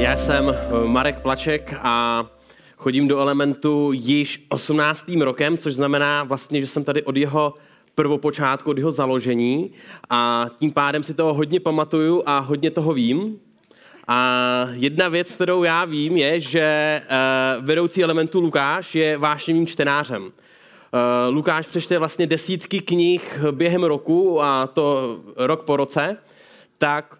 já jsem Marek Plaček a chodím do Elementu již 18. rokem, což znamená vlastně, že jsem tady od jeho prvopočátku, od jeho založení a tím pádem si toho hodně pamatuju a hodně toho vím. A jedna věc, kterou já vím, je, že eh, vedoucí elementu Lukáš je vášnivým čtenářem. Eh, Lukáš přečte vlastně desítky knih během roku, a to rok po roce, tak Eh,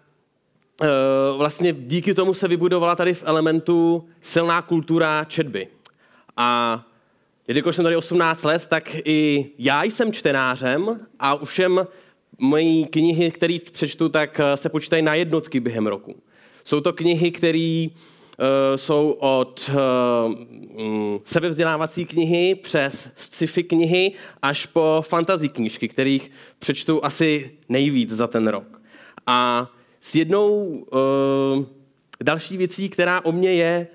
vlastně díky tomu se vybudovala tady v Elementu silná kultura četby. A jelikož jsem tady 18 let, tak i já jsem čtenářem a všem mojí knihy, které přečtu, tak eh, se počítají na jednotky během roku. Jsou to knihy, které uh, jsou od uh, sebevzdělávací knihy přes sci-fi knihy až po fantasy knížky, kterých přečtu asi nejvíc za ten rok. A s jednou uh, další věcí, která o mě je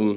uh,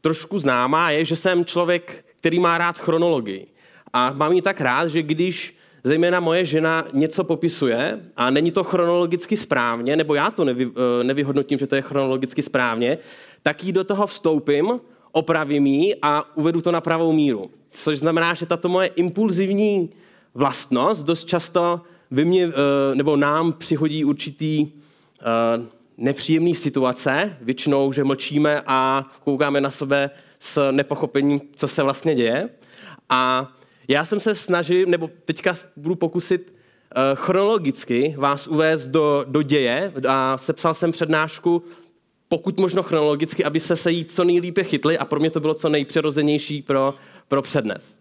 trošku známá, je, že jsem člověk, který má rád chronologii. A mám ji tak rád, že když zejména moje žena něco popisuje a není to chronologicky správně, nebo já to nevy, uh, nevyhodnotím, že to je chronologicky správně, tak jí do toho vstoupím, opravím ji a uvedu to na pravou míru. Což znamená, že tato moje impulzivní vlastnost dost často vy mě, eh, nebo nám přihodí určitý eh, nepříjemný situace, většinou, že mlčíme a koukáme na sebe s nepochopením, co se vlastně děje. A já jsem se snažil, nebo teďka budu pokusit eh, chronologicky vás uvést do, do děje a sepsal jsem přednášku pokud možno chronologicky, aby se se jí co nejlípe chytli a pro mě to bylo co nejpřirozenější pro, pro přednes.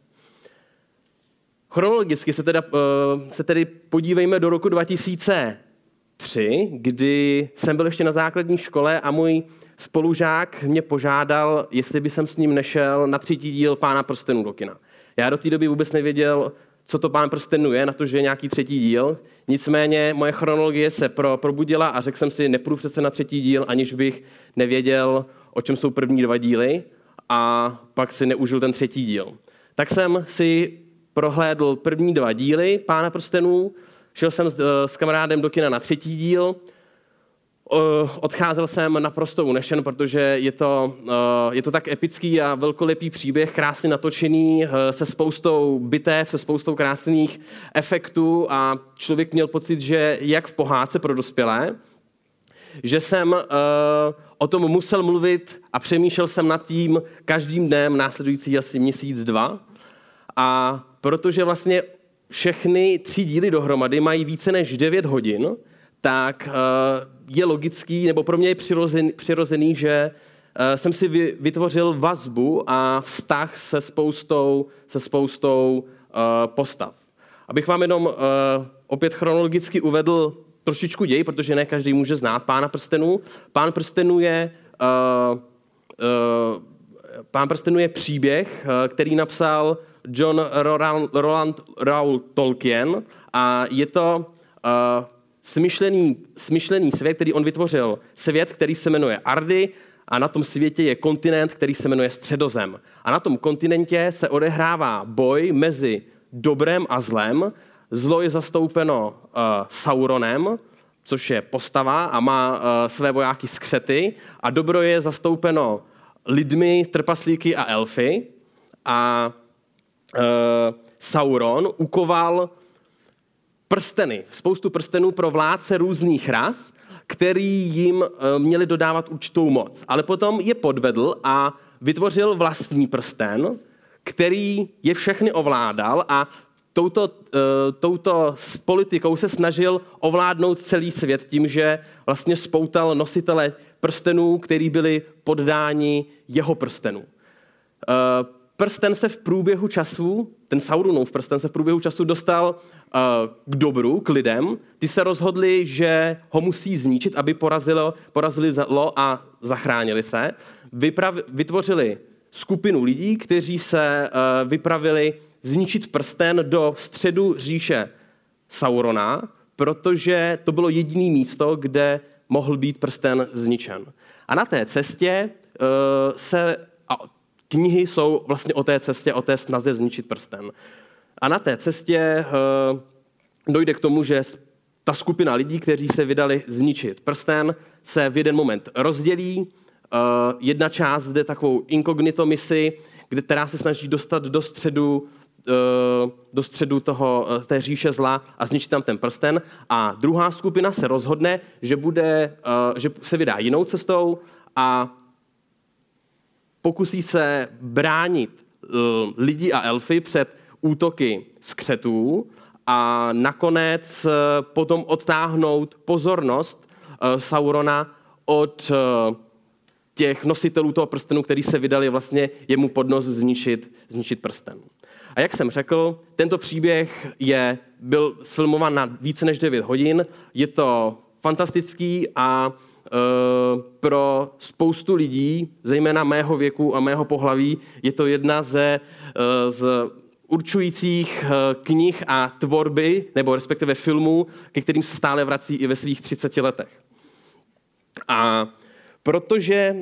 Chronologicky se, teda, eh, se tedy podívejme do roku 2003, kdy jsem byl ještě na základní škole a můj spolužák mě požádal, jestli by jsem s ním nešel na třetí díl Pána prstenů do kina. Já do té doby vůbec nevěděl, co to Pán prstenů je, na to, že je nějaký třetí díl. Nicméně moje chronologie se pro, probudila a řekl jsem si, nepůjdu přece na třetí díl, aniž bych nevěděl, o čem jsou první dva díly a pak si neužil ten třetí díl. Tak jsem si prohlédl první dva díly Pána prstenů, šel jsem s, eh, s kamarádem do kina na třetí díl, odcházel jsem naprosto unešen, protože je to, eh, je to tak epický a velkolepý příběh, krásně natočený, eh, se spoustou bitev, se spoustou krásných efektů a člověk měl pocit, že jak v pohádce pro dospělé, že jsem o tom musel mluvit a přemýšlel jsem nad tím každým dnem následující asi měsíc, dva. A protože vlastně všechny tři díly dohromady mají více než 9 hodin, tak eh, je logický, nebo pro mě je přirozený, přirozený že eh, jsem si vytvořil vazbu a vztah se spoustou, se spoustou eh, postav. Abych vám jenom opět chronologicky uvedl trošičku děj, protože ne každý může znát Pána prstenů. Pán prstenů je, Pán prstenů je příběh, který napsal John Roland, Roland Raul Tolkien a je to uh, smyšlený, smyšlený svět, který on vytvořil. Svět, který se jmenuje Ardy a na tom světě je kontinent, který se jmenuje Středozem. A na tom kontinentě se odehrává boj mezi dobrem a zlem. Zlo je zastoupeno uh, Sauronem, což je postava a má uh, své vojáky skřety. A dobro je zastoupeno lidmi, trpaslíky a elfy. A Sauron ukoval prsteny, spoustu prstenů pro vládce různých ras, který jim eh, měli dodávat určitou moc. Ale potom je podvedl a vytvořil vlastní prsten, který je všechny ovládal a touto, eh, touto politikou se snažil ovládnout celý svět tím, že vlastně spoutal nositele prstenů, který byli poddáni jeho prstenů prsten se v průběhu času, ten Sauronův prsten se v průběhu času dostal uh, k dobru, k lidem. Ty se rozhodli, že ho musí zničit, aby porazilo, porazili zlo a zachránili se. Vyprav, vytvořili skupinu lidí, kteří se uh, vypravili zničit prsten do středu říše Saurona, protože to bylo jediné místo, kde mohl být prsten zničen. A na té cestě uh, se, a knihy jsou vlastně o té cestě, o té snaze zničit prsten. A na té cestě uh, dojde k tomu, že ta skupina lidí, kteří se vydali zničit prsten, se v jeden moment rozdělí. Uh, jedna část jde takovou inkognito misi, která se snaží dostat do středu do středu toho, té říše zla a zničit tam ten prsten. A druhá skupina se rozhodne, že, bude, že se vydá jinou cestou a pokusí se bránit eh, lidi a elfy před útoky skřetů a nakonec eh, potom odtáhnout pozornost eh, Saurona od těch nositelů toho prstenu, který se vydali vlastně jemu pod nos zničit, zničit prsten. A jak jsem řekl, tento příběh je, byl sfilmován na více než 9 hodin. Je to fantastický a pro spoustu lidí, zejména mého věku a mého pohlaví, je to jedna ze eh, z určujících eh, knih a tvorby, nebo respektive filmů, ke kterým se stále vrací i ve svých 30 letech. A protože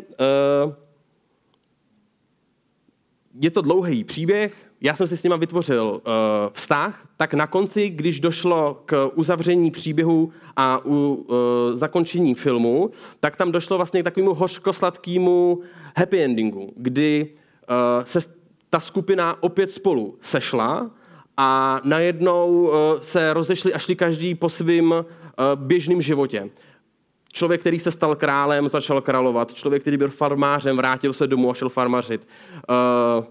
je to dlouhý příběh, já jsem si s nima vytvořil uh, vztah, tak na konci, když došlo k uzavření příběhu a u uh, zakončení filmu, tak tam došlo vlastně k takovému hořkosladkému happy endingu, kdy uh, se ta skupina opět spolu sešla a najednou uh, se rozešli a šli každý po svým uh, běžným životě. Člověk, který se stal králem, začal královat. Člověk, který byl farmářem, vrátil se domů a šel farmařit. Uh,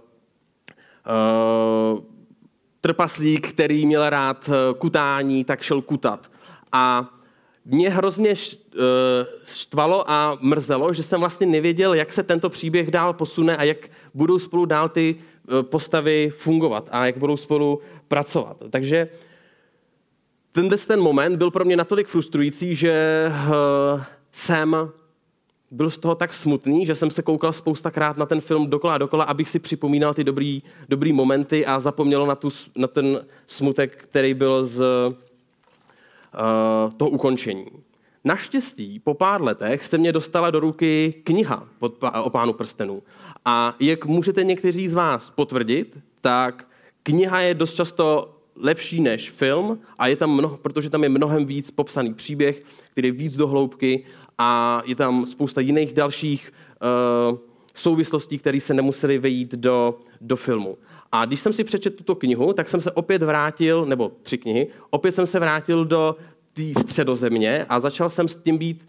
trpaslík, který měl rád eh, kutání, tak šel kutat. A mě hrozně eh, štvalo a mrzelo, že jsem vlastně nevěděl, jak se tento příběh dál posune a jak budou spolu dál ty postavy fungovat a jak budou spolu pracovat. Takže tenhle ten moment byl pro mě natolik frustrující, že jsem byl z toho tak smutný, že jsem se koukal spoustakrát na ten film dokola a dokola, abych si připomínal ty dobrý, dobrý momenty a zapomněl na, tu, na ten smutek, který byl z uh, toho ukončení. Naštěstí po pár letech se mě dostala do ruky kniha o pánu prstenů. A jak můžete někteří z vás potvrdit, tak kniha je dost často lepší než film a je tam mnoho, protože tam je mnohem víc popsaný příběh, který je víc dohloubky a je tam spousta jiných dalších uh, souvislostí, které se nemusely vejít do, do filmu. A když jsem si přečetl tuto knihu, tak jsem se opět vrátil, nebo tři knihy, opět jsem se vrátil do té středozemě a začal jsem s tím být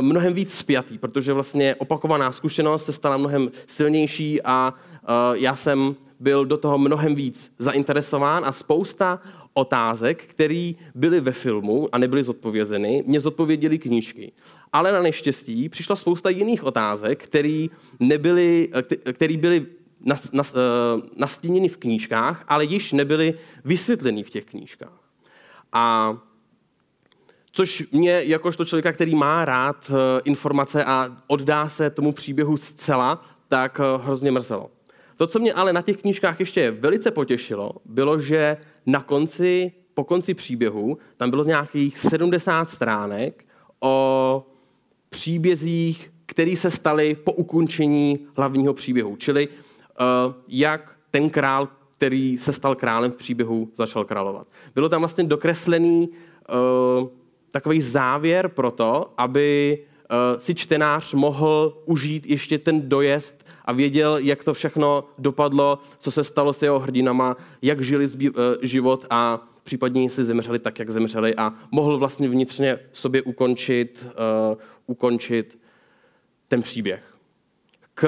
mnohem víc spjatý, protože vlastně opakovaná zkušenost se stala mnohem silnější a uh, já jsem byl do toho mnohem víc zainteresován a spousta otázek, které byly ve filmu a nebyly zodpovězeny, mě zodpověděly knížky. Ale na neštěstí přišla spousta jiných otázek, které nebyly, které byly nas, nas, eh, nastíněny v knížkách, ale již nebyly vysvětleny v těch knížkách. A což mě, jakožto člověka, který má rád eh, informace a oddá se tomu příběhu zcela, tak eh, hrozně mrzelo. To, co mě ale na těch knížkách ještě velice potěšilo, bylo, že na konci, po konci příběhu, tam bylo nějakých 70 stránek o příbězích, které se staly po ukončení hlavního příběhu. Čili uh, jak ten král, který se stal králem v příběhu, začal královat. Bylo tam vlastně dokreslený takový závěr pro to, aby uh, si čtenář mohl užít ještě ten dojezd a věděl, jak to všechno dopadlo, co se stalo s jeho hrdinama, jak žili uh, život a případně si zemřeli tak, jak zemřeli a mohl vlastně vnitřně sobě ukončit, uh, ukončit ten příběh. K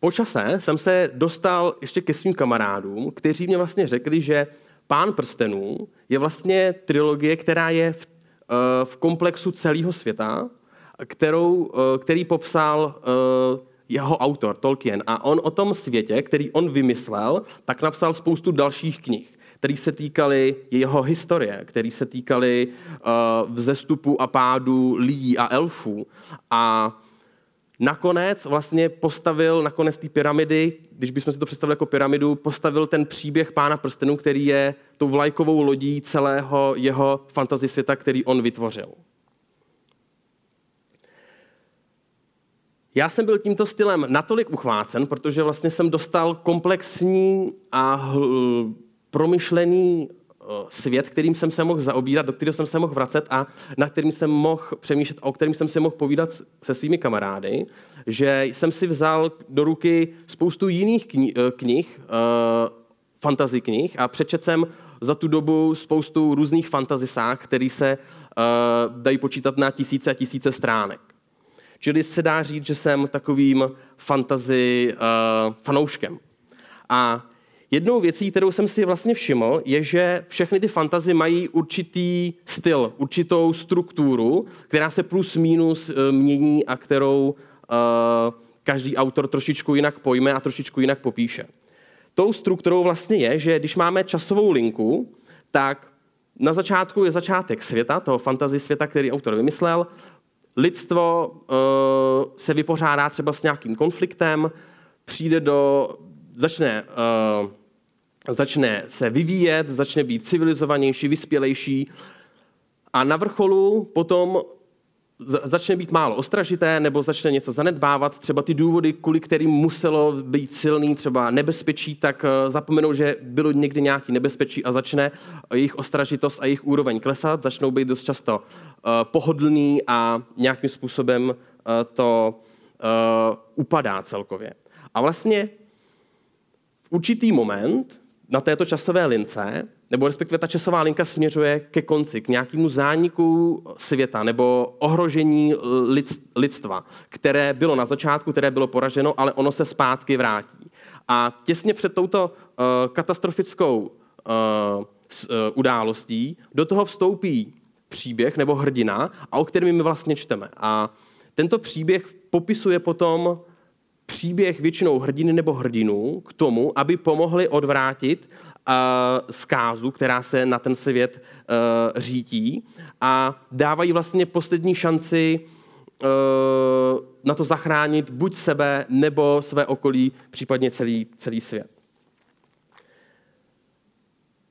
počase jsem se dostal ještě ke svým kamarádům, kteří mě vlastně řekli, že Pán prstenů je vlastně trilogie, která je v, uh, v komplexu celého světa, kterou, uh, který popsal uh, jeho autor, Tolkien. A on o tom světě, který on vymyslel, tak napsal spoustu dalších knih které se týkaly jeho historie, které se týkaly uh, vzestupu a pádu lidí a elfů. A nakonec vlastně postavil, nakonec ty pyramidy, když bychom si to představili jako pyramidu, postavil ten příběh Pána prstenů, který je tou vlajkovou lodí celého jeho fantasy světa, který on vytvořil. Já jsem byl tímto stylem natolik uchvácen, protože vlastně jsem dostal komplexní a promyšlený svět, kterým jsem se mohl zaobírat, do kterého jsem se mohl vracet a na kterým jsem mohl přemýšlet, o kterým jsem se mohl povídat se svými kamarády, že jsem si vzal do ruky spoustu jiných knih, eh, knih uh, fantasy knih a přečet jsem za tu dobu spoustu různých fantazisách, které se uh, dají počítat na tisíce a tisíce stránek. Čili se dá říct, že jsem takovým fantazy uh, fanouškem. A Jednou věcí, kterou jsem si vlastně všiml, je, že všechny ty fantazy mají určitý styl, určitou strukturu, která se plus minus eh, mění a kterou uh, každý autor trošičku jinak pojme a trošičku jinak popíše. Tou strukturou vlastně je, že když máme časovou linku, tak na začátku je začátek světa, toho fantasy světa, který autor vymyslel. Lidstvo uh, se vypořádá třeba s nějakým konfliktem, přijde do, začne uh, začne se vyvíjet, začne být civilizovanější, vyspělejší a na vrcholu potom začne být málo ostražité nebo začne něco zanedbávat, třeba ty důvody, kvůli kterým muselo být silný, třeba nebezpečí, tak eh, zapomenou, že bylo někdy nějaký nebezpečí a začne jejich ostražitost a jejich úroveň klesat, začnou být dost často eh, pohodlný a nějakým způsobem eh, to upadá celkově. A vlastně v určitý moment na této časové lince, nebo respektive ta časová linka směřuje ke konci, k nějakému zániku světa nebo ohrožení lidstva, které bylo na začátku, které bylo poraženo, ale ono se zpátky vrátí. A těsně před touto uh, katastrofickou uh, událostí do toho vstoupí příběh nebo hrdina, a o kterém my vlastně čteme. A tento příběh popisuje potom příběh většinou hrdiny nebo hrdinů k tomu, aby pomohli odvrátit uh, zkázu, která se na ten svět uh, řítí a dávají vlastně poslední šanci uh, na to zachránit buď sebe nebo své okolí, případně celý, celý svět.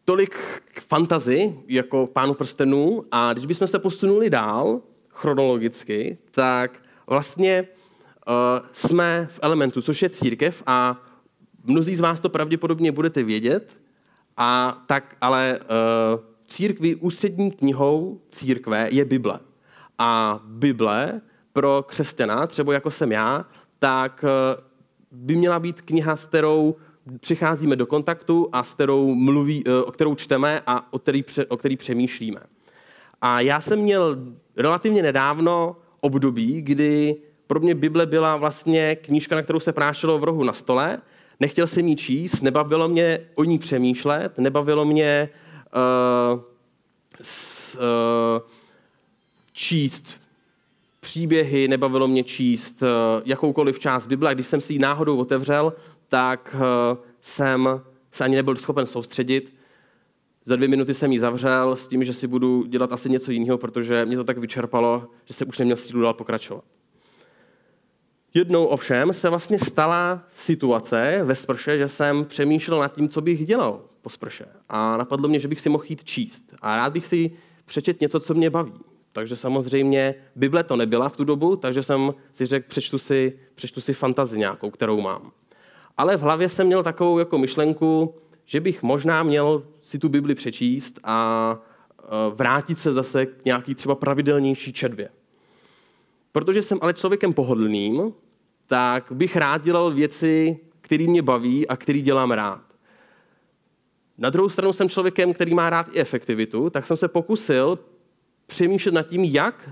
Tolik k fantazi, jako pánu prstenů. A když bychom se posunuli dál, chronologicky, tak vlastně Eh, jsme v elementu, což je církev a mnozí z vás to pravděpodobně budete vědět, a tak, ale uh, církvi ústřední knihou církve je Bible. A Bible pro křesťana, třeba jako jsem já, tak uh, by měla být kniha, s kterou přicházíme do kontaktu a s kterou, mluví, o kterou čteme a o který, o který přemýšlíme. A já jsem měl relativně nedávno období, kdy pro mě Bible byla vlastně knížka, na kterou se prášilo v rohu na stole. Nechtěl jsem ji číst, nebavilo mě o ní přemýšlet, nebavilo mě uh, s, uh, číst příběhy, nebavilo mě číst uh, jakoukoliv část Bible. A když jsem si ji náhodou otevřel, tak uh, jsem se ani nebyl schopen soustředit. Za dvě minuty jsem ji zavřel s tím, že si budu dělat asi něco jiného, protože mě to tak vyčerpalo, že se už neměl sílu dál pokračovat. Jednou ovšem se vlastně stala situace ve sprše, že jsem přemýšlel nad tím, co bych dělal po sprše. A napadlo mě, že bych si mohl jít číst. A rád bych si přečet něco, co mě baví. Takže samozřejmě Bible to nebyla v tu dobu, takže jsem si řekl, přečtu si, přečtu si fantazi nějakou, kterou mám. Ale v hlavě jsem měl takovou jako myšlenku, že bych možná měl si tu Bibli přečíst a e, vrátit se zase k nějaký třeba pravidelnější četbě. Protože jsem ale člověkem pohodlným, tak bych rád dělal věci, které mě baví a které dělám rád. Na druhou stranu jsem člověkem, který má rád i efektivitu, tak jsem se pokusil přemýšlet nad tím, jak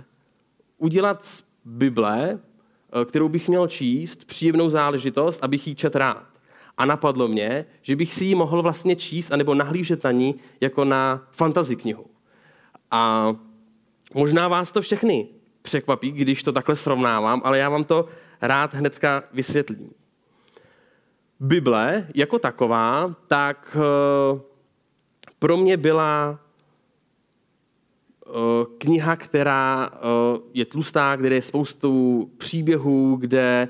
udělat z Bible, eh, kterou bych měl číst, příjemnou záležitost, abych ji čet rád. A napadlo mě, že bych si ji mohl vlastně číst anebo nahlížet na ní jako na fantasy knihu. A možná vás to všechny překvapí, když to takhle srovnávám, ale já vám to rád hnedka vysvětlím. Bible jako taková, tak eh, pro mě byla eh, kniha, která eh, je tlustá, kde je spoustu příběhů, kde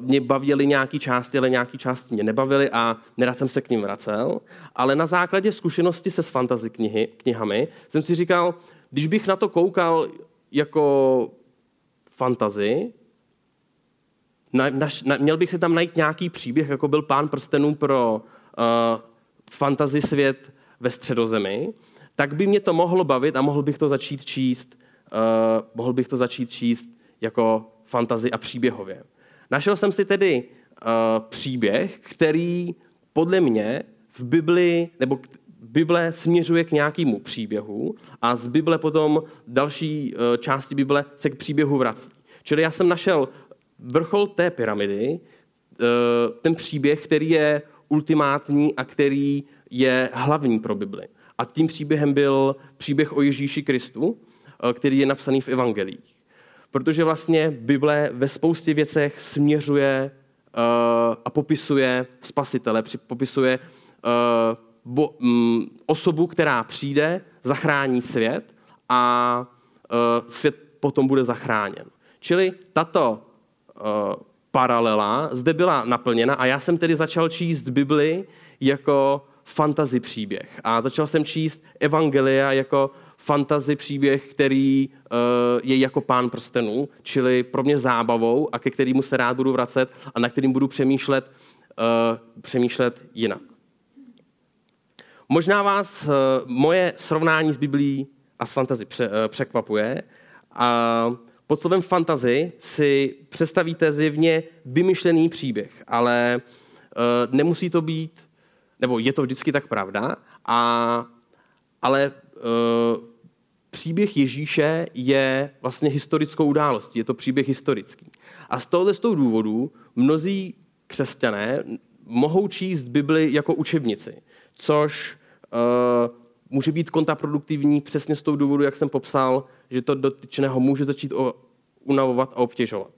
mě bavily nějaký části, ale nějaký části mě nebavily a nerad jsem se k ním vracel. Ale na základě zkušenosti se s fantasy knihy, knihami jsem si říkal, když bych na to koukal jako fantazy, na, na, na, měl bych si tam najít nějaký příběh, jako byl Pán prstenů pro uh, fantasy svět ve středozemi, tak by mě to mohlo bavit a mohl bych to začít číst, uh, mohl bych to začít číst jako fantazy a příběhově. Našel jsem si tedy uh, příběh, který podle mě v Bibli, nebo Bible směřuje k nějakému příběhu a z Bible potom další uh, části Bible se k příběhu vrací. Čili já jsem našel vrchol té pyramidy, uh, ten příběh, který je ultimátní a který je hlavní pro Bibli. A tím příběhem byl příběh o Ježíši Kristu, který je napsaný v evangelích protože vlastně Bible ve spoustě věcech směřuje uh, a popisuje spasitele, popisuje um, osobu, která přijde, zachrání svět a svět potom bude zachráněn. Čili tato paralela zde byla naplněna a já jsem tedy začal číst Bibli jako fantasy příběh. A začal jsem číst Evangelia jako fantasy příběh, který uh, je jako pán prstenů, čili pro mě zábavou a ke kterému se rád budu vracet a na kterým budu přemýšlet, uh, přemýšlet jinak. Možná vás moje srovnání s Biblí a s uh, překvapuje. A pod slovem fantasy si představíte zjevně vymyšlený příběh, ale uh, nemusí to být, nebo je to vždycky tak pravda, a, ale uh, příběh Ježíše je vlastně historickou událostí, je to příběh historický. A z tohoto z toho důvodu mnozí křesťané mohou číst Bibli jako učebnici, což uh, může být kontraproduktivní přesně z toho důvodu, jak jsem popsal, že to dotyčného může začít o, unavovat a obtěžovat.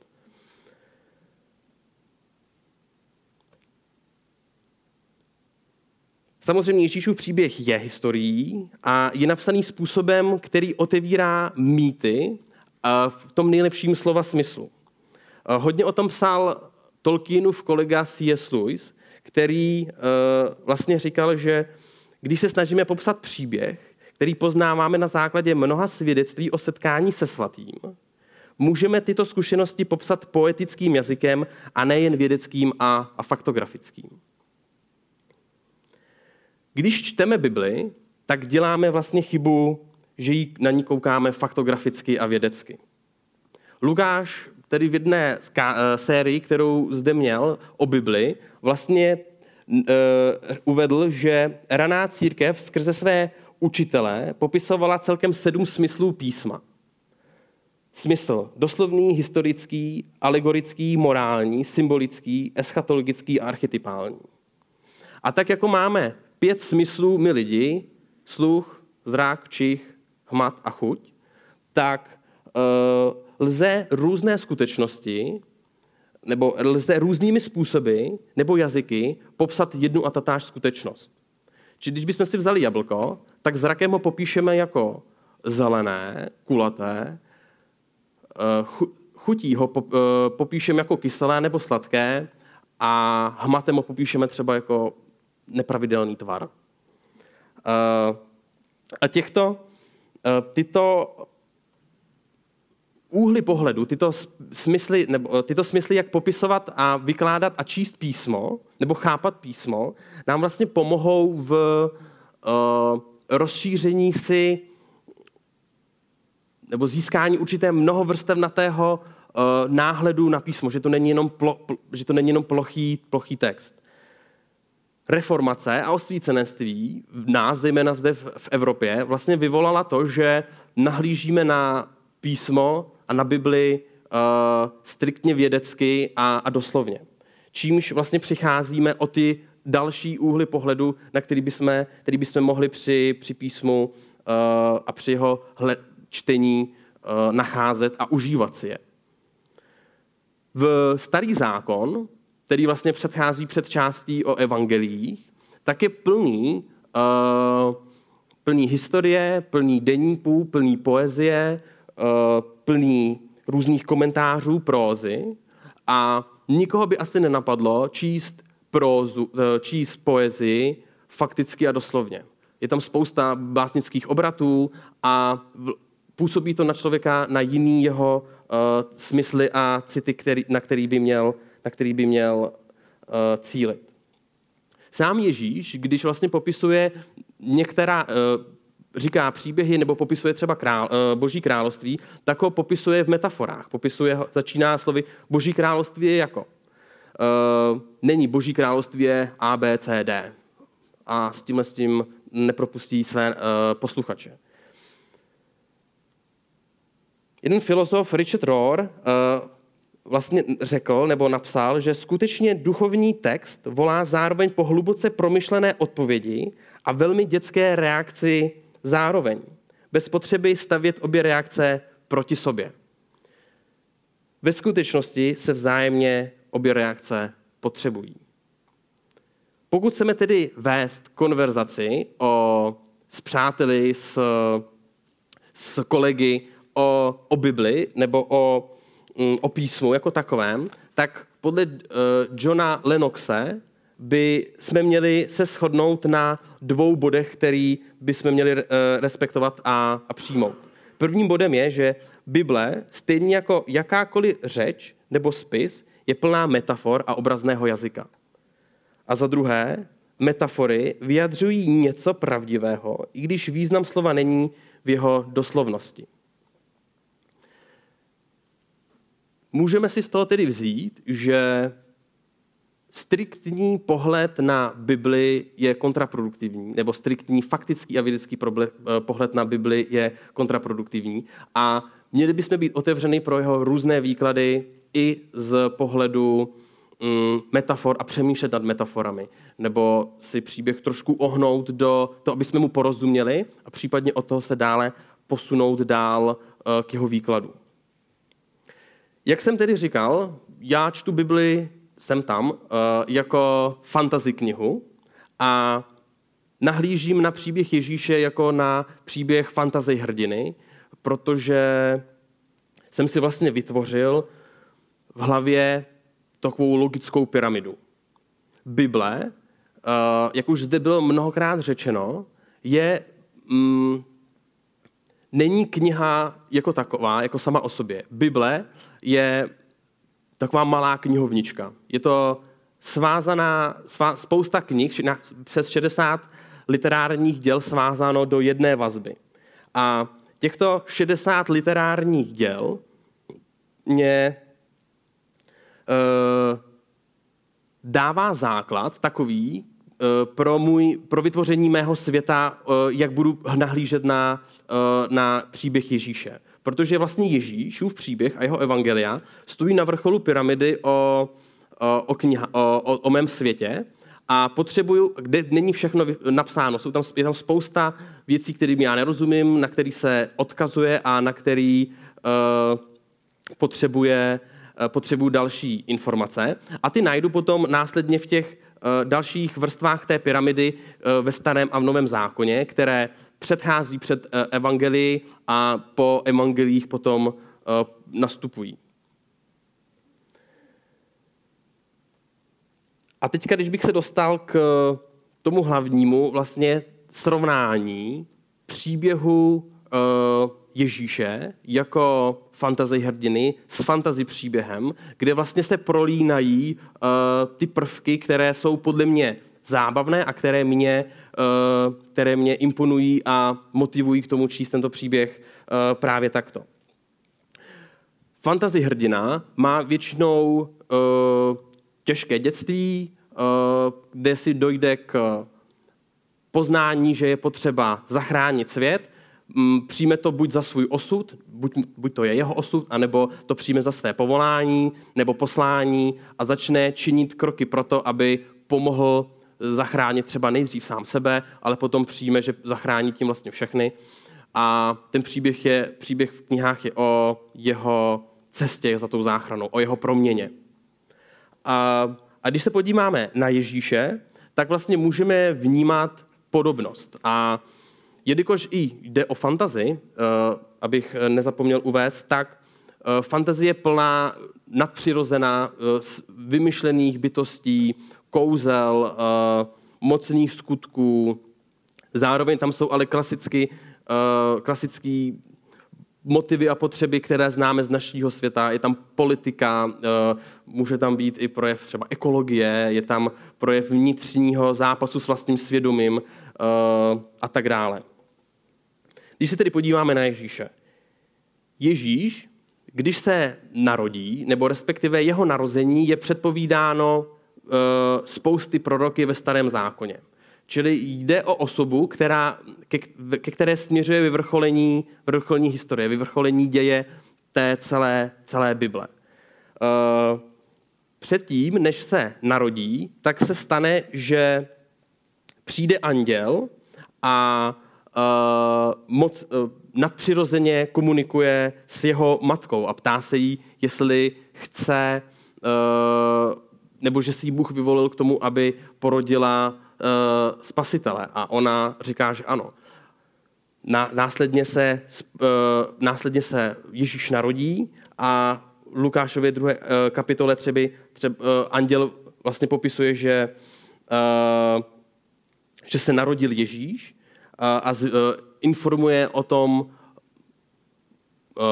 Samozřejmě Ježíšův příběh je historií a je napsaný způsobem, který otevírá mýty v tom nejlepším slova smyslu. Hodně o tom psal Tolkienův kolega C.S. Lewis, který e, vlastně říkal, že když se snažíme popsat příběh, který poznáváme na základě mnoha svědectví o setkání se svatým, můžeme tyto zkušenosti popsat poetickým jazykem a nejen vědeckým a, a faktografickým. Když čteme Bibli, tak děláme vlastně chybu, že jí, na ní koukáme faktograficky a vědecky. Lukáš tedy v jedné eh, sérii, kterou zde měl o Bibli, vlastně uvedl, že raná církev skrze své učitele popisovala celkem sedm smyslů písma. Smysl doslovný, historický, alegorický, morální, symbolický, eschatologický a archetypální. A tak jako máme pět smyslů my lidi, sluch, zrak, čich, hmat a chuť, tak uh, lze různé skutečnosti, nebo lze různými způsoby nebo jazyky popsat jednu a tatáž skutečnost. Čili když bychom si vzali jablko, tak zrakem ho popíšeme jako zelené, kulaté, uh, chutí ho uh, popíšeme jako kyselé nebo sladké a hmatem ho popíšeme třeba jako nepravidelný tvar. Eh, a těchto, eh, tyto úhly pohledu, tyto smysly, nebo eh, tyto smysly, jak popisovat a vykládat a číst písmo, nebo chápat písmo, nám vlastně pomohou v uh, rozšíření si nebo získání určité mnohovrstevnatého uh, náhledu na písmo, že to není jenom, plo, pl, že to není jenom plochý, plochý text. Reformace a osvícenství v nás, zejména zde v Evropě, vlastně vyvolala to, že nahlížíme na písmo a na Bibli uh, striktně vědecky a, a doslovně. Čímž vlastně přicházíme o ty další úhly pohledu, na který bychom, který bychom mohli při, při písmu uh, a při jeho čtení uh, nacházet a užívat si je. v starý zákon, který vlastně předchází před částí o evangeliích, tak je plný, uh, plný historie, plný deníků, plný poezie, uh, plný různých komentářů, prózy a nikoho by asi nenapadlo číst, prózu, uh, číst poezii fakticky a doslovně. Je tam spousta básnických obratů a působí to na člověka na jiný jeho uh, smysly a city, který, na který by měl, na který by měl uh, cílit. Sám Ježíš, když vlastně popisuje některá, uh, říká příběhy nebo popisuje třeba král, uh, boží království, tak ho popisuje v metaforách. Popisuje začíná slovy boží království je jako. Uh, není boží království je A, B, C, D. A s tímhle s tím nepropustí své uh, posluchače. Jeden filozof, Richard Rohr, vlastně řekl nebo napsal, že skutečně duchovní text volá zároveň po hluboce promyšlené odpovědi a velmi dětské reakci zároveň, bez potřeby stavět obě reakce proti sobě. Ve skutečnosti se vzájemně obě reakce potřebují. Pokud chceme tedy vést konverzaci o, s přáteli, s, s kolegy o, o Bibli nebo o, mm, o písmu jako takovém, tak podle uh, Johna Lennoxe by jsme měli se shodnout na dvou bodech, který by jsme měli uh, respektovat a, a přijmout. Prvním bodem je, že Bible, stejně jako jakákoliv řeč nebo spis, je plná metafor a obrazného jazyka. A za druhé, metafory vyjadřují něco pravdivého, i když význam slova není v jeho doslovnosti. Můžeme si z toho tedy vzít, že striktní pohled na Bibli je kontraproduktivní, nebo striktní faktický a vědecký eh, pohled na Bibli je kontraproduktivní. A měli bychom být otevřeni pro jeho různé výklady i z pohledu mm, metafor a přemýšlet nad metaforami. Nebo si příběh trošku ohnout do toho, aby jsme mu porozuměli a případně od toho se dále posunout dál eh, k jeho výkladu. Jak jsem tedy říkal, já čtu Bibli jsem tam eh, jako fantasy knihu a nahlížím na příběh Ježíše jako na příběh fantasy hrdiny, protože jsem si vlastně vytvořil v hlavě takovou logickou pyramidu. Bible, eh, jak už zde bylo mnohokrát řečeno, je mm, není kniha jako taková, jako sama o sobě. Bible je taková malá knihovnička. Je to svázaná, svá, spousta knih, přes 60 literárních děl svázáno do jedné vazby. A těchto 60 literárních děl mě e, dává základ takový, Eh, pro, můj, pro vytvoření mého světa, eh, jak budu nahlížet na, eh, na příběh Ježíše. Protože vlastně Ježíšův příběh a jeho evangelia stojí na vrcholu pyramidy o, o, kniha, o, o, o mém světě a potřebuju, kde není všechno napsáno. Jsou tam, je tam spousta věcí, kterým já nerozumím, na který se odkazuje a na který uh, potřebuje, uh, potřebuju další informace. A ty najdu potom následně v těch Eh, dalších vrstvách té pyramidy ve starém a v novém zákoně, které předchází před eh, evangelii a po evangeliích potom nastupují. A teď, když bych se dostal k tomu hlavnímu vlastně srovnání příběhu Ježíše jako fantasy hrdiny s fantasy příběhem, kde vlastně se prolínají ty prvky, které jsou podle mě zábavné a které mě, které mě imponují a motivují k tomu číst tento příběh uh, právě takto. Fantasy hrdina má většinou uh, těžké dětství, kde si dojde k poznání, že je potřeba zachránit svět Mm, přijme to buď za svůj osud, buď, buď to je jeho osud, anebo to přijme za své povolání nebo poslání a začne činit kroky pro to, aby pomohl zachránit třeba nejdřív sám sebe, ale potom přijme, že zachrání tím vlastně všechny. A ten příběh, je, příběh v knihách je o jeho cestě za tou záchranou, o jeho proměně. A, a když se podíváme na Ježíše, tak vlastně můžeme vnímat podobnost. A jelikož i jde o fantazii, eh, abych nezapomněl uvést, tak eh, fantazie je plná nadpřirozená, eh, vymyšlených bytostí, kouzel, mocných skutků. Zároveň tam jsou ale klasicky, klasický motivy a potřeby, které známe z našeho světa. Je tam politika, může tam být i projev třeba ekologie, je tam projev vnitřního zápasu s vlastním svědomím a tak dále. Když se tedy podíváme na Ježíše. Ježíš, když se narodí, nebo respektive jeho narození, je předpovídáno spousty proroky ve starém zákoně. Čili jde o osobu, která, ke, ke které směřuje vyvrcholení, vyvrcholení historie, vyvrcholení děje té celé, celé Bible. Uh, předtím, než se narodí, tak se stane, že přijde anděl a uh, moc uh, nadpřirozeně komunikuje s jeho matkou a ptá se jí, jestli chce, uh, nebo že si ji Bůh vyvolil k tomu, aby porodila uh, spasitele. A ona říká, že ano. Na, následně, se, uh, následně se Ježíš narodí a Lukášově druhé uh, kapitole třeba, třeba uh, anděl vlastně popisuje, že, uh, že se narodil Ježíš a e, informuje o tom e,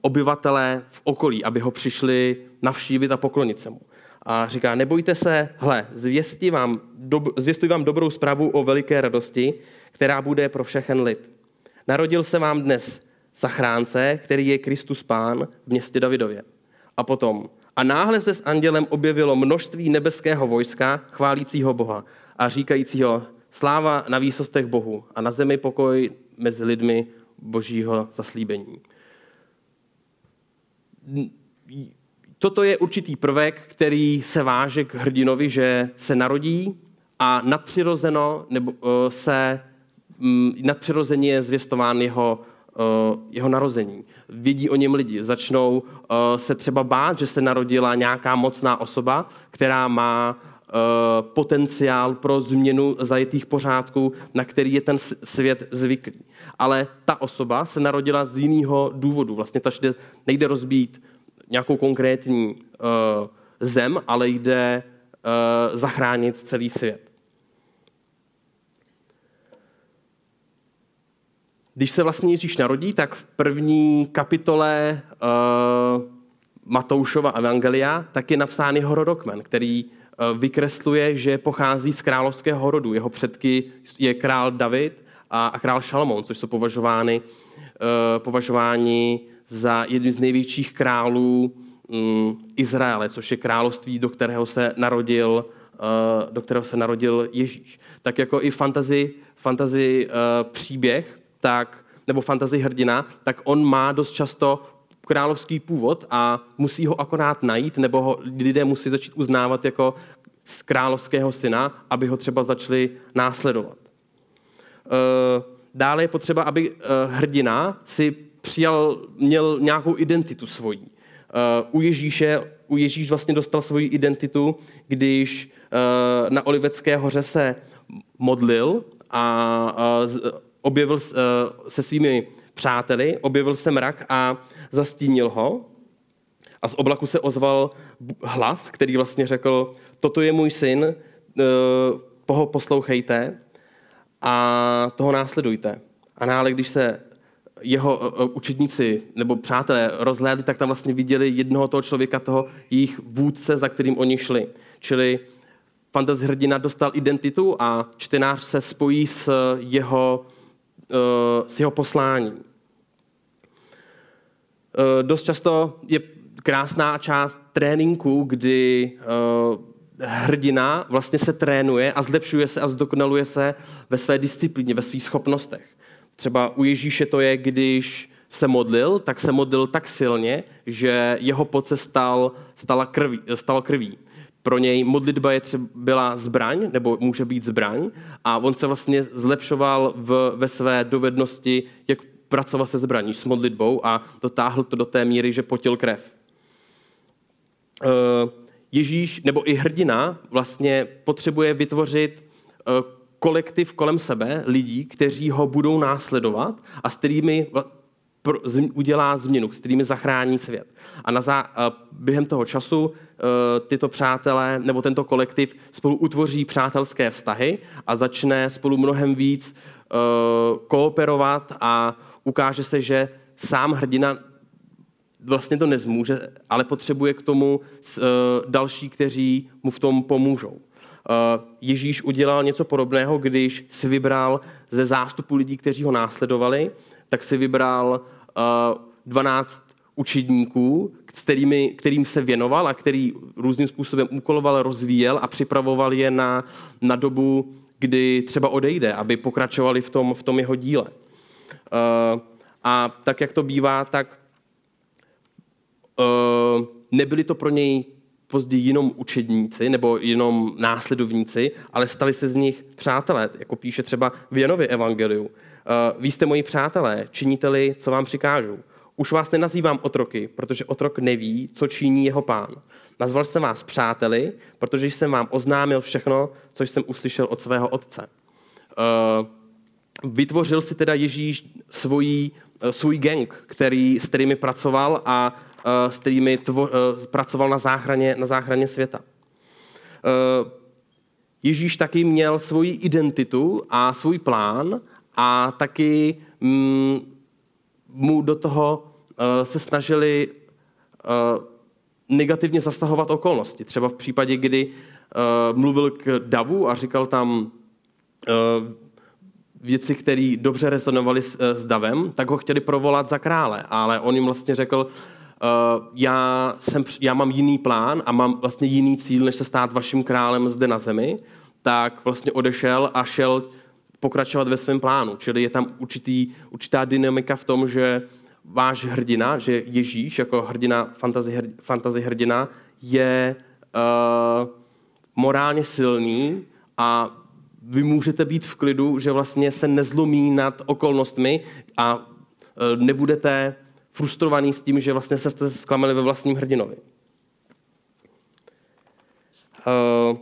obyvatelé v okolí, aby ho přišli navštívit a poklonit se mu. A říká, nebojte se, hle, vám, dob, zvěstuji vám dobrou zprávu o veliké radosti, která bude pro všechen lid. Narodil se vám dnes zachránce, který je Kristus Pán v městě Davidově. A potom, a náhle se s andělem objevilo množství nebeského vojska, chválícího Boha a říkajícího, Sláva na výsostech Bohu a na zemi pokoj mezi lidmi božího zaslíbení. Toto je určitý prvek, který se váže k hrdinovi, že se narodí a nadpřirozeno nebo uh, se um, nadpřirozeně je zvěstován jeho, uh, jeho narození. Vidí o něm lidi, začnou uh, se třeba bát, že se narodila nějaká mocná osoba, která má Eh, potenciál pro změnu zajetých pořádků, na který je ten svět zvyklý. Ale ta osoba se narodila z jiného důvodu. Vlastně ta nejde rozbít nějakou konkrétní uh, zem, ale jde uh, zachránit celý svět. Když se vlastně Ježíš narodí, tak v první kapitole uh, Matoušova Evangelia tak je napsán jeho rodokmen, který Eh, vykresluje, že pochází z královského rodu. Jeho předky je král David a král Šalomon, což jsou považovány, eh, považováni za jednu z největších králů mm, Izraele, což je království, do kterého se narodil, eh, do kterého se narodil Ježíš. Tak jako i fantasy, fantasy příběh, tak, nebo fantasy hrdina, tak on má dost často královský původ a musí ho akorát najít, nebo ho lidé musí začít uznávat jako z královského syna, aby ho třeba začali následovat. Eh, dále je potřeba, aby eh, hrdina si přijal, měl nějakou identitu svojí. Eh, u Ježíše, u Ježíš vlastně dostal svoji identitu, když na Olivecké hoře se modlil a objevil se svými přáteli, objevil se mrak a zastínil ho. A z oblaku se ozval hlas, který vlastně řekl, toto je můj syn, eh, toho poslouchejte a toho následujte. A nále, když se jeho eh, eh, učedníci nebo přátelé rozhlédli, tak tam vlastně viděli jednoho toho člověka, toho jejich vůdce, za kterým oni šli. Čili fantasy hrdina dostal identitu a čtenář se spojí s jeho, s jeho posláním. Eh, dost často je krásná část tréninku, kdy eh, hrdina vlastně se trénuje a zlepšuje se a zdokonaluje se ve své disciplíně, ve svých schopnostech. Třeba u Ježíše to je, když se modlil, tak se modlil tak silně, že jeho pot se stal, stala krví, stal krví. Pro něj modlitba je třeba byla zbraň, nebo může být zbraň, a on se vlastně zlepšoval v, ve své dovednosti, jak pracoval se zbraní, s modlitbou a dotáhl to do té míry, že potil krev. Ježíš, nebo i hrdina, vlastně potřebuje vytvořit kolektiv kolem sebe lidí, kteří ho budou následovat a s kterými udělá změnu, s kterými zachrání svět. A na zá, během toho času tyto přátelé nebo tento kolektiv spolu utvoří přátelské vztahy a začne spolu mnohem víc kooperovat a ukáže se, že sám hrdina vlastně to nezmůže, ale potřebuje k tomu další, kteří mu v tom pomůžou. Ježíš udělal něco podobného, když si vybral ze zástupu lidí, kteří ho následovali, tak si vybral 12 učedníků, s kterými, kterým se věnoval a který různým způsobem úkoloval, rozvíjel a připravoval je na, na dobu, kdy třeba odejde, aby pokračovali v tom, v tom jeho díle. A tak, jak to bývá, tak nebyli to pro něj později jenom učedníci nebo jenom následovníci, ale stali se z nich přátelé, jako píše třeba v Janově evangeliu. Eh, vy jste moji přátelé, činíte-li, co vám přikážu. Už vás nenazývám otroky, protože otrok neví, co činí jeho pán. Nazval jsem vás přáteli, protože jsem vám oznámil všechno, co jsem uslyšel od svého otce. Eh, vytvořil si teda Ježíš svůj, eh, svůj gang, který, s kterými pracoval a s kterými tvo, pracoval na záchraně, na záchraně světa. Ježíš taky měl svoji identitu a svůj plán a taky mm, mu do toho se snažili negativně zasahovat okolnosti. Třeba v případě, kdy mluvil k davu a říkal tam věci, které dobře rezonovaly s, davem, tak ho chtěli provolat za krále, ale on jim vlastně řekl, já, jsem, já mám jiný plán a mám vlastně jiný cíl, než se stát vaším králem zde na zemi, tak vlastně odešel a šel pokračovat ve svém plánu. Čili je tam určitý, určitá dynamika v tom, že váš hrdina, že Ježíš jako hrdina, fantasy, fantasy hrdina je uh, morálně silný a vy můžete být v klidu, že vlastně se nezlomí nad okolnostmi a uh, nebudete frustrovaný s tím, že vlastně se jste zklamali ve vlastním hrdinovi. Uh,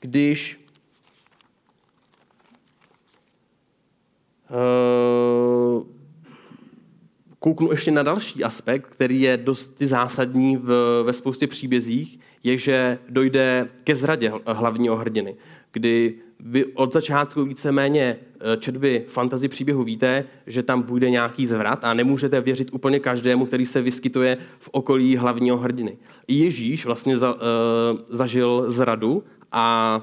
když Eh, kouknu ještě na další aspekt, který je dost zásadní v, ve spoustě příbězích, je, že dojde ke zradě hlavního hrdiny, kdy vy od začátku víceméně eh, četby fantazy příběhu víte, že tam bude nějaký zvrat a nemůžete věřit úplně každému, který se vyskytuje v okolí hlavního hrdiny. Ježíš vlastně za, uh, zažil zradu a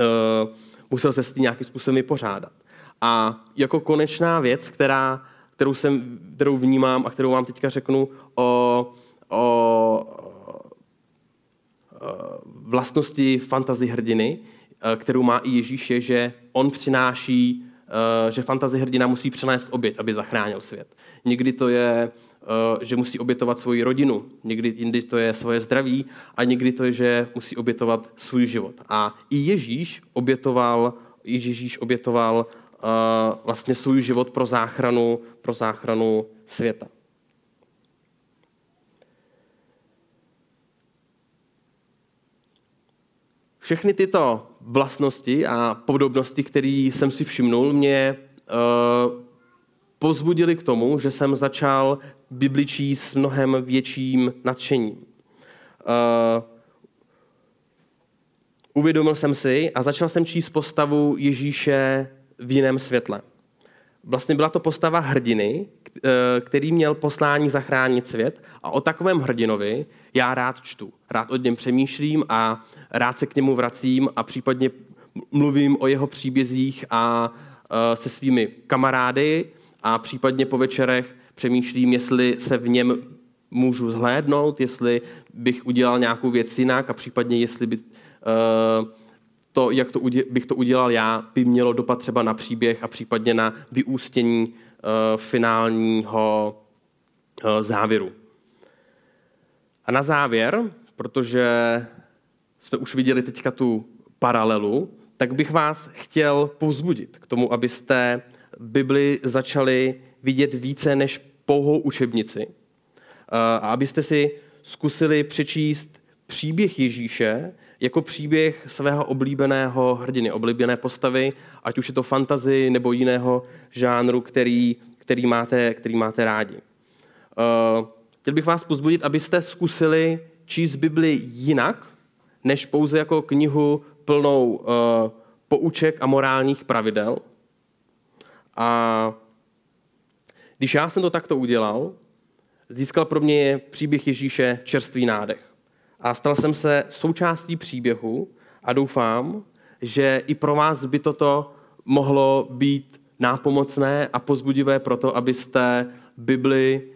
uh, musel se s tím nějakým způsobem vypořádat. A jako konečná věc, která, kterou, jsem, kterou vnímám a kterou vám teďka řeknu o, o vlastnosti fantazy hrdiny, kterou má i Ježíš, je, že on přináší, e, že fantazy hrdina musí přenést oběť, aby zachránil svět. Někdy to je, e, že musí obětovat svoji rodinu, někdy jindy to je svoje zdraví a někdy to je, že musí obětovat svůj život. A i Ježíš obětoval, Ježíš obětoval vlastně svůj život pro záchranu, pro záchranu světa. Všechny tyto vlastnosti a podobnosti, které jsem si všimnul, mě uh, pozbudili k tomu, že jsem začal Bibli číst s mnohem větším nadšením. Uh, uvědomil jsem si a začal jsem číst postavu Ježíše v jiném světle. Vlastně byla to postava hrdiny, eh, který měl poslání zachránit svět a o takovém hrdinovi já rád čtu. Rád o něm přemýšlím a rád se k němu vracím a případně mluvím o jeho příbězích a eh, se svými kamarády a případně po večerech přemýšlím, jestli se v něm můžu zhlédnout, jestli bych udělal nějakou věc jinak a případně jestli by uh, to, jak to bych to udělal já, by mělo dopad třeba na příběh a případně na vyústění uh, finálního závěru. A na závěr, protože jsme už viděli teďka tu paralelu, tak bych vás chtěl povzbudit k tomu, abyste Bibli začali vidět více než pouhou učebnici. Uh, a abyste si zkusili přečíst příběh Ježíše jako příběh svého oblíbeného hrdiny, oblíbené postavy, ať už je to fantazy nebo jiného žánru, který, který, máte, který máte rádi. Uh, chtěl bych vás pozbudit, abyste zkusili číst Bibli jinak, než pouze jako knihu plnou uh, pouček a morálních pravidel. A když já jsem to takto udělal, získal pro mě příběh Ježíše čerstvý nádech. A stal jsem se součástí příběhu a doufám, že i pro vás by toto mohlo být nápomocné a pozbudivé pro to, abyste Bibli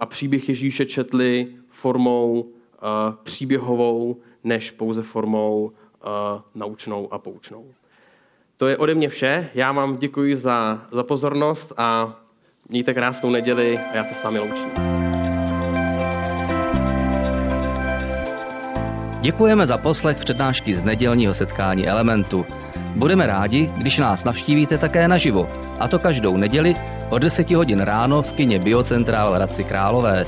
a příběh Ježíše četli formou eh, příběhovou, než pouze formou eh, naučnou a poučnou. To je ode mě vše. Já vám děkuji za, za pozornost a mějte krásnou neděli a já se s vámi loučím. Děkujeme za poslech přednášky z nedělního setkání Elementu. Budeme rádi, když nás navštívíte také naživo, a to každou neděli od 10 hodin ráno v kině Biocentrál v Hradci Králové.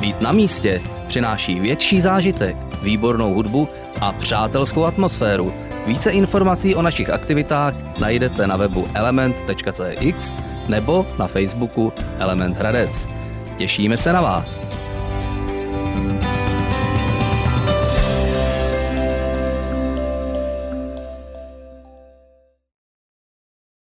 Být na místě přináší větší zážitek, výbornou hudbu a přátelskou atmosféru. Více informací o našich aktivitách najdete na webu element.cx nebo na Facebooku Element Hradec. Těšíme se na vás.